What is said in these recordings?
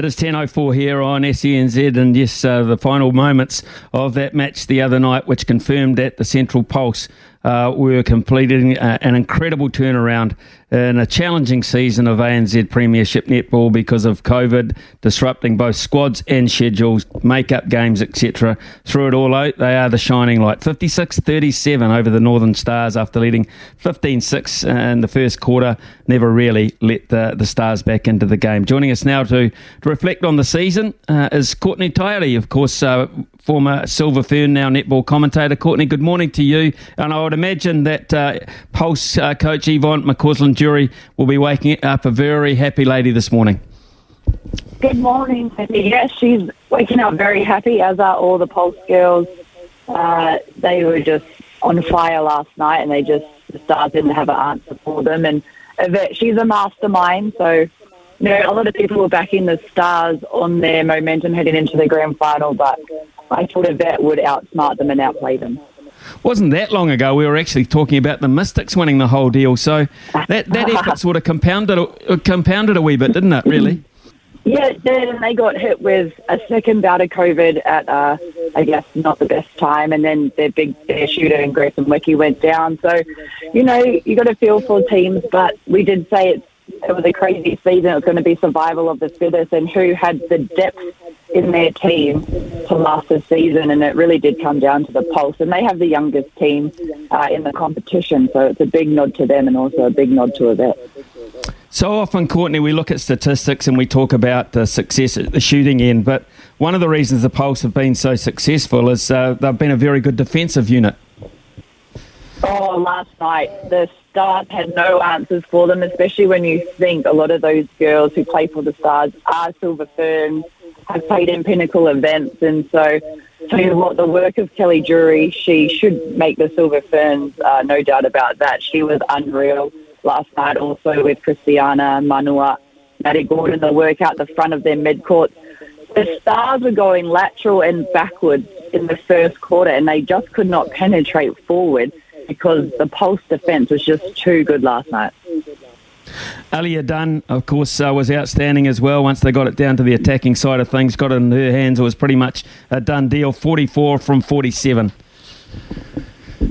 It is 10.04 here on SENZ, and yes, uh, the final moments of that match the other night, which confirmed that the Central Pulse uh, were completing uh, an incredible turnaround in a challenging season of ANZ Premiership netball because of COVID disrupting both squads and schedules, make-up games, etc. Through it all out, they are the shining light. 56-37 over the Northern Stars after leading 15-6 in the first quarter. Never really let the, the Stars back into the game. Joining us now to, to reflect on the season uh, is Courtney Tairi, of course, uh, former Silver Fern, now netball commentator. Courtney, good morning to you. And I would imagine that uh, Pulse uh, coach Yvonne McCausland Durie will be waking up a very happy lady this morning. Good morning, Cindy. Yes, she's waking up very happy, as are all the Pulse girls. Uh, they were just on fire last night, and they just the stars didn't have an answer for them. And Yvette, she's a mastermind, so you know a lot of people were backing the stars on their momentum heading into the grand final, but I thought Yvette would outsmart them and outplay them. Wasn't that long ago we were actually talking about the Mystics winning the whole deal, so that, that effort sort of compounded uh, compounded a wee bit, didn't it? Really. Yeah, it did, and they got hit with a second bout of COVID at, uh, I guess, not the best time, and then their big their shooter and Grace Nweke went down. So, you know, you got to feel for teams, but we did say it's, it was a crazy season. It was going to be survival of the fittest, and who had the depth in their team to last the season, and it really did come down to the pulse. And they have the youngest team uh, in the competition, so it's a big nod to them, and also a big nod to Yvette. So often, Courtney, we look at statistics and we talk about the success at the shooting end, but one of the reasons the Pulse have been so successful is uh, they've been a very good defensive unit. Oh, last night the Stars had no answers for them, especially when you think a lot of those girls who play for the Stars are Silver Ferns, have played in pinnacle events, and so tell you what, the work of Kelly Jury, she should make the Silver Ferns, uh, no doubt about that. She was unreal last night, also with Kristiana Manu'a, Maddie Gordon, the work out the front of their mid courts. The Stars were going lateral and backwards in the first quarter, and they just could not penetrate forward because the Pulse defence was just too good last night. Aliyah Dunn, of course, uh, was outstanding as well. Once they got it down to the attacking side of things, got it in her hands, it was pretty much a done deal. 44 from 47.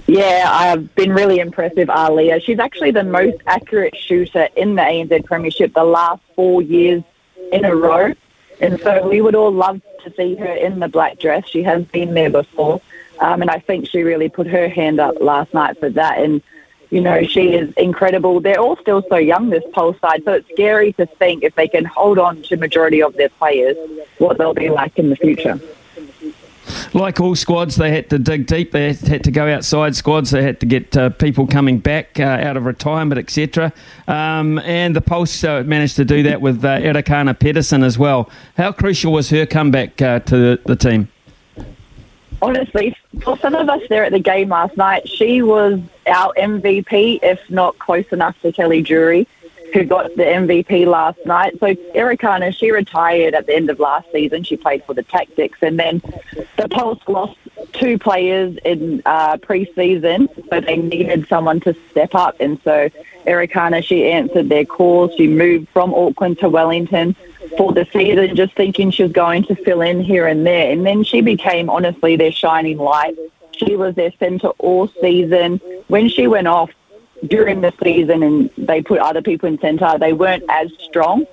Yeah, I've been really impressive, Aliyah. She's actually the most accurate shooter in the ANZ Premiership the last four years in a row. And so we would all love to see her in the black dress. She has been there before. Um, and I think she really put her hand up last night for that. And, you know, she is incredible. They're all still so young, this Pulse side. So it's scary to think if they can hold on to majority of their players, what they'll be like in the future like all squads, they had to dig deep. They had to go outside squads. They had to get uh, people coming back uh, out of retirement, etc. Um, and the Pulse uh, managed to do that with uh, Erikana Pedersen as well. How crucial was her comeback uh, to the, the team? Honestly, for some of us there at the game last night, she was our MVP, if not close enough to Kelly Jury who got the MVP last night. So Erikana, she retired at the end of last season. She played for the Tactics, and then the Pulse lost two players in uh, pre-season, so they needed someone to step up. And so Erikana, she answered their call. She moved from Auckland to Wellington for the season, just thinking she was going to fill in here and there. And then she became, honestly, their shining light. She was their centre all season. When she went off, during the season and they put other people in centre, they weren't as strong.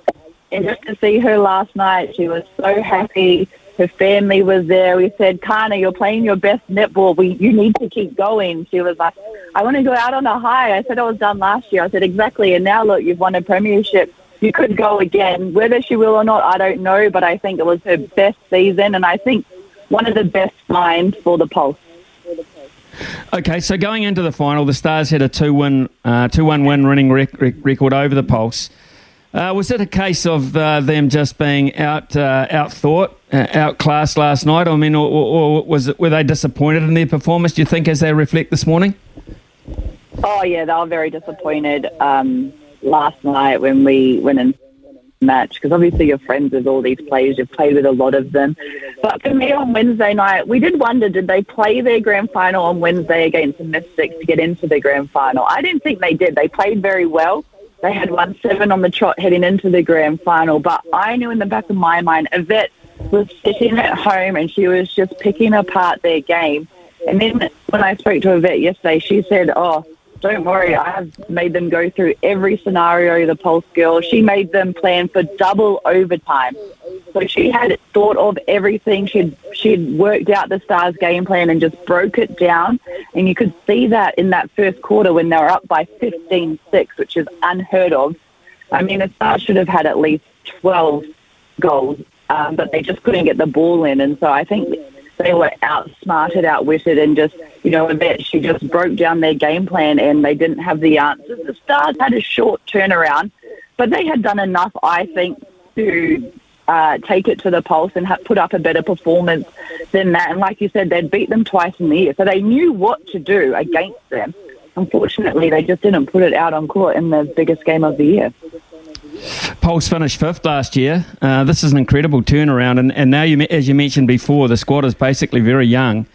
And just to see her last night, she was so happy. Her family was there. We said, Kana, you're playing your best netball. We, you need to keep going. She was like, I want to go out on a high. I said I was done last year. I said, exactly. And now look, you've won a premiership. You could go again. Whether she will or not, I don't know. But I think it was her best season. And I think one of the best finds for the Pulse. Okay, so going into the final, the Stars had a two-win, uh, two-one win winning rec- rec- record over the Pulse. Uh, was it a case of uh, them just being out uh, outthought, uh, outclassed last night? I mean, or, or, was it, were they disappointed in their performance? Do you think, as they reflect this morning? Oh yeah, they were very disappointed um, last night when we went in match because obviously you're friends with all these players, you've played with a lot of them. But for me on Wednesday night, we did wonder did they play their grand final on Wednesday against the Mystics to get into the grand final? I didn't think they did. They played very well. They had won seven on the trot heading into the grand final. But I knew in the back of my mind, Yvette was sitting at home and she was just picking apart their game. And then when I spoke to Yvette yesterday, she said, Oh, don't worry, I have made them go through every scenario, the Pulse girl. She made them plan for double overtime. So she had thought of everything. She'd, she'd worked out the Stars game plan and just broke it down. And you could see that in that first quarter when they were up by 15 6, which is unheard of. I mean, the Stars should have had at least 12 goals, um, but they just couldn't get the ball in. And so I think they were outsmarted, outwitted, and just, you know, Yvette, she just broke down their game plan and they didn't have the answers. The Stars had a short turnaround, but they had done enough, I think, to uh, take it to the pulse and ha- put up a better performance than that. And like you said, they'd beat them twice in the year, so they knew what to do against them. Unfortunately, they just didn't put it out on court in the biggest game of the year. Pulse finished fifth last year. Uh, this is an incredible turnaround, and, and now, you, as you mentioned before, the squad is basically very young.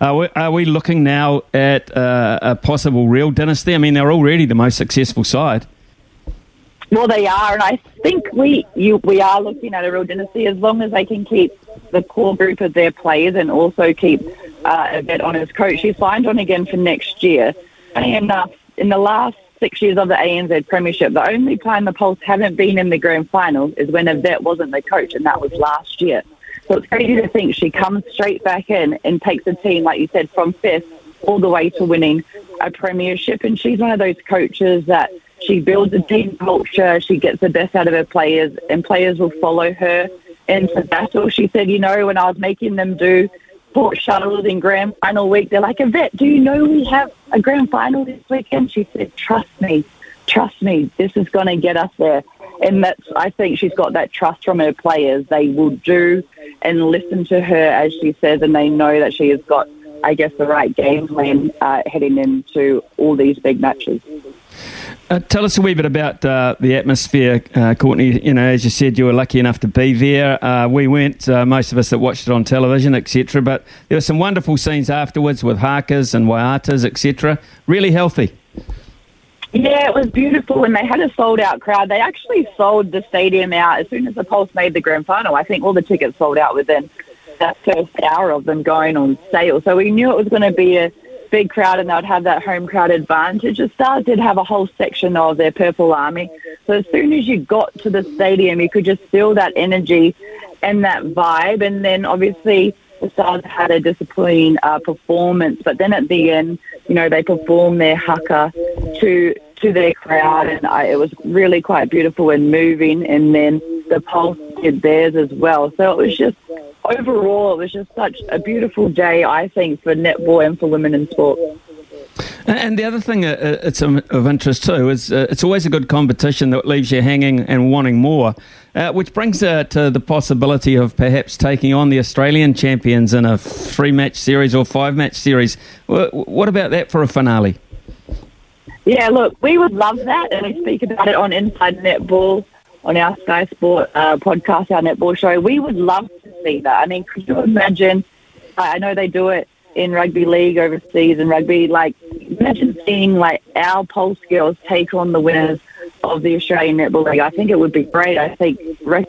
Are we, are we looking now at uh, a possible real dynasty? I mean, they're already the most successful side. Well, they are, and I think we you, we are looking at a real dynasty as long as they can keep the core group of their players and also keep uh, Yvette on as coach. She's signed on again for next year. Funny enough, in the last six years of the ANZ Premiership, the only time the Pulse haven't been in the grand final is when a vet wasn't the coach, and that was last year. So it's crazy to think she comes straight back in and takes a team, like you said, from fifth all the way to winning a premiership. And she's one of those coaches that she builds a team culture. She gets the best out of her players, and players will follow her into battle. She said, you know, when I was making them do port shuttles in grand final week, they're like, Yvette, do you know we have a grand final this weekend? She said, trust me, trust me, this is going to get us there. And that's, I think she's got that trust from her players. They will do and listen to her as she says, and they know that she has got, I guess, the right game plan uh, heading into all these big matches. Uh, tell us a wee bit about uh, the atmosphere, uh, Courtney. You know, as you said, you were lucky enough to be there. Uh, we weren't, uh, most of us that watched it on television, etc. But there were some wonderful scenes afterwards with hakas and waiatas, etc. Really healthy. Yeah, it was beautiful, and they had a sold out crowd. They actually sold the stadium out as soon as the Pulse made the grand final. I think all the tickets sold out within that first hour of them going on sale. So we knew it was going to be a big crowd and they'd have that home crowd advantage. The Stars did have a whole section of their Purple Army. So as soon as you got to the stadium, you could just feel that energy and that vibe. And then obviously the Stars had a disciplined uh, performance, but then at the end, you know, they performed their haka to to their crowd, and I, it was really quite beautiful and moving. And then the Pulse did theirs as well. So it was just overall, it was just such a beautiful day, I think, for netball and for women in sport. And the other thing uh, it's of interest too is uh, it's always a good competition that leaves you hanging and wanting more, uh, which brings uh, to the possibility of perhaps taking on the Australian champions in a three match series or five match series. What about that for a finale? Yeah, look, we would love that, and we speak about it on Inside Netball on our Sky Sport uh, podcast, our netball show. We would love to see that. I mean, could you imagine? I know they do it in rugby league overseas and rugby. Like, imagine seeing like our Pulse girls take on the winners of the Australian Netball League. I think it would be great. I think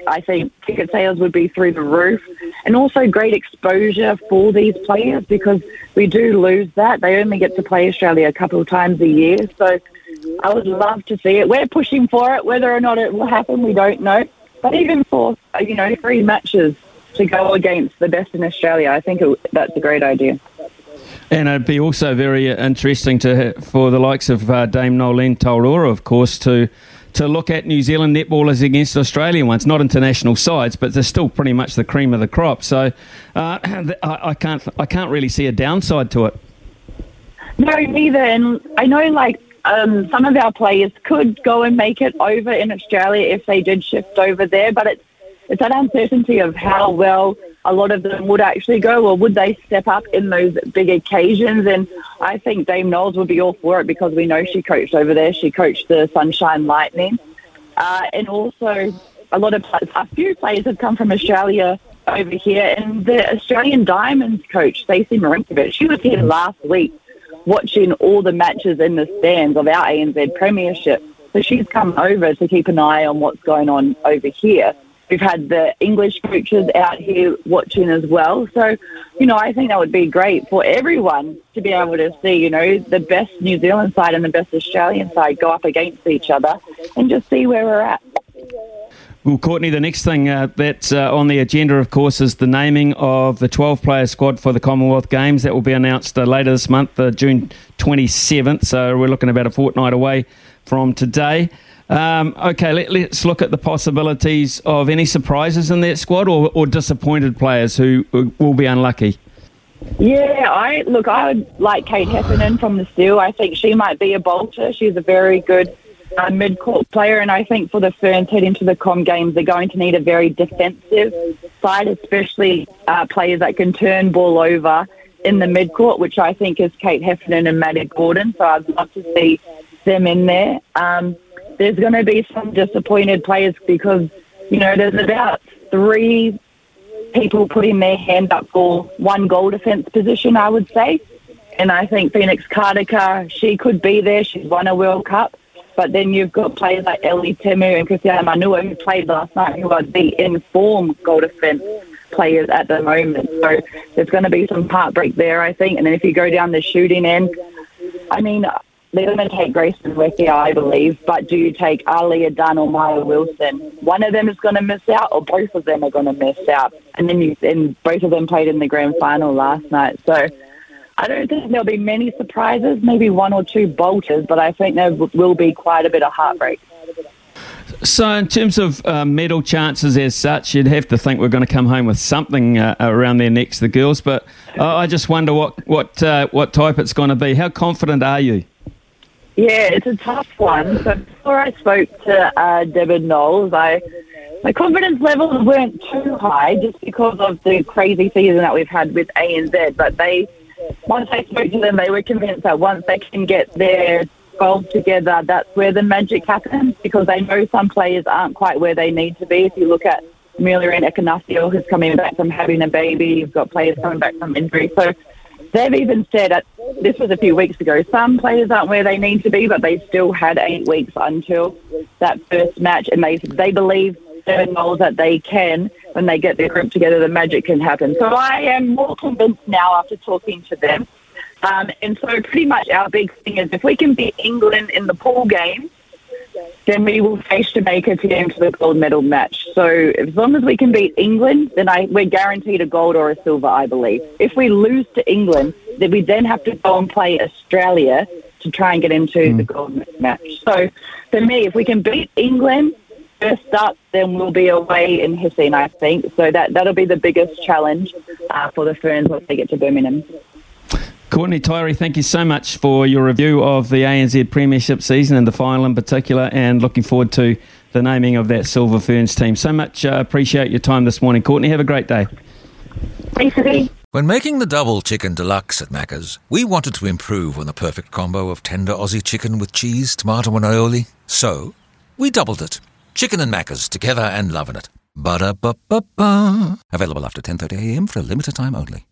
I think ticket sales would be through the roof, and also great exposure for these players because we do lose that. They only get to play Australia a couple of times a year, so I would love to see it. We're pushing for it. Whether or not it will happen, we don't know. But even for you know three matches to go against the best in Australia, I think it, that's a great idea. And it'd be also very interesting to for the likes of uh, Dame Noeline Taurua, of course, to to look at New Zealand netballers against Australian ones, not international sides, but they're still pretty much the cream of the crop. So uh, I, can't I can't really see a downside to it. No, neither. And I know like um, some of our players could go and make it over in Australia if they did shift over there, but it's it's that uncertainty of how well a lot of them would actually go, or would they step up in those big occasions? And I think Dame Knowles would be all for it because we know she coached over there. She coached the Sunshine Lightning, uh, and also a lot of a few players have come from Australia over here. And the Australian Diamonds coach, Stacey Marinkovich, she was here last week watching all the matches in the stands of our ANZ Premiership. So she's come over to keep an eye on what's going on over here. We've had the English coaches out here watching as well. So, you know, I think that would be great for everyone to be able to see, you know, the best New Zealand side and the best Australian side go up against each other and just see where we're at. Well, Courtney, the next thing uh, that's uh, on the agenda, of course, is the naming of the 12 player squad for the Commonwealth Games. That will be announced uh, later this month, uh, June 27th. So we're looking about a fortnight away from today. Um, okay, let, us look at the possibilities of any surprises in that squad or, or disappointed players who will be unlucky. Yeah, I look. I would like Kate Heffernan from the Steel. I think she might be a bolter. She's a very good uh, mid-court player, and I think for the Ferns head into the Com games, they're going to need a very defensive side, especially uh, players that can turn ball over in the mid-court, which I think is Kate Heffernan and Maddie Gordon. So I'd love to see them in there. Um, there's going to be some disappointed players because, you know, there's about three people putting their hand up for one goal defence position, I would say. And I think Phoenix Karaka, she could be there. She's won a World Cup. But then you've got players like Ellie Temu and Kristiana Manu'a who played last night who are the informed goal defence players at the moment. So there's going to be some heartbreak there, I think. And then if you go down the shooting end, I mean, they're going to take Grace Nweke, I believe, but do you take Aliyah Dunn or Maia Wilson? One of them is going to miss out, or both of them are going to miss out. And then you, and both of them played in the grand final last night. So I don't think there'll be many surprises, maybe one or two bolters, but I think there will be quite a bit of heartbreak. So, in terms of uh, medal chances as such, you'd have to think we're going to come home with something uh, around their necks, the girls. But uh, I just wonder what what uh, what type it's going to be. How confident are you? Yeah, it's a tough one. So before I spoke to uh, Deborah Knowles, I my confidence levels weren't too high just because of the crazy season that we've had with ANZ. But they, once I spoke to them, they were convinced that once they can get their goals together, that's where the magic happens because they know some players aren't quite where they need to be. If you look at Miriam Ekenasio, who's coming back from having a baby, you've got players coming back from injury. So They've even said, at, this was a few weeks ago, some players aren't where they need to be, but they still had eight weeks until that first match, and they they believe seven goals that they can, when they get their group together, the magic can happen. So I am more convinced now after talking to them. Um, and so pretty much our big thing is if we can beat England in the pool game, then we will face Jamaica to get into the gold medal match. So as long as we can beat England, then I, we're guaranteed a gold or a silver, I believe. If we lose to England, then we then have to go and play Australia to try and get into mm. the gold medal match. So for me, if we can beat England first up, then we'll be away in Hissing, I think. So that, that'll be the biggest challenge uh, for the Ferns once they get to Birmingham. Courtney Tairi, thank you so much for your review of the ANZ Premiership season and the final in particular, and looking forward to the naming of that Silver Ferns team. So much uh, appreciate your time this morning, Courtney. Have a great day. Thanks, Lee. When making the double chicken deluxe at Macca's, we wanted to improve on the perfect combo of tender Aussie chicken with cheese, tomato, and aioli. So, we doubled it. Chicken and Macca's together and loving it. Ba-da-ba-ba-ba. Available after 10.30am for a limited time only.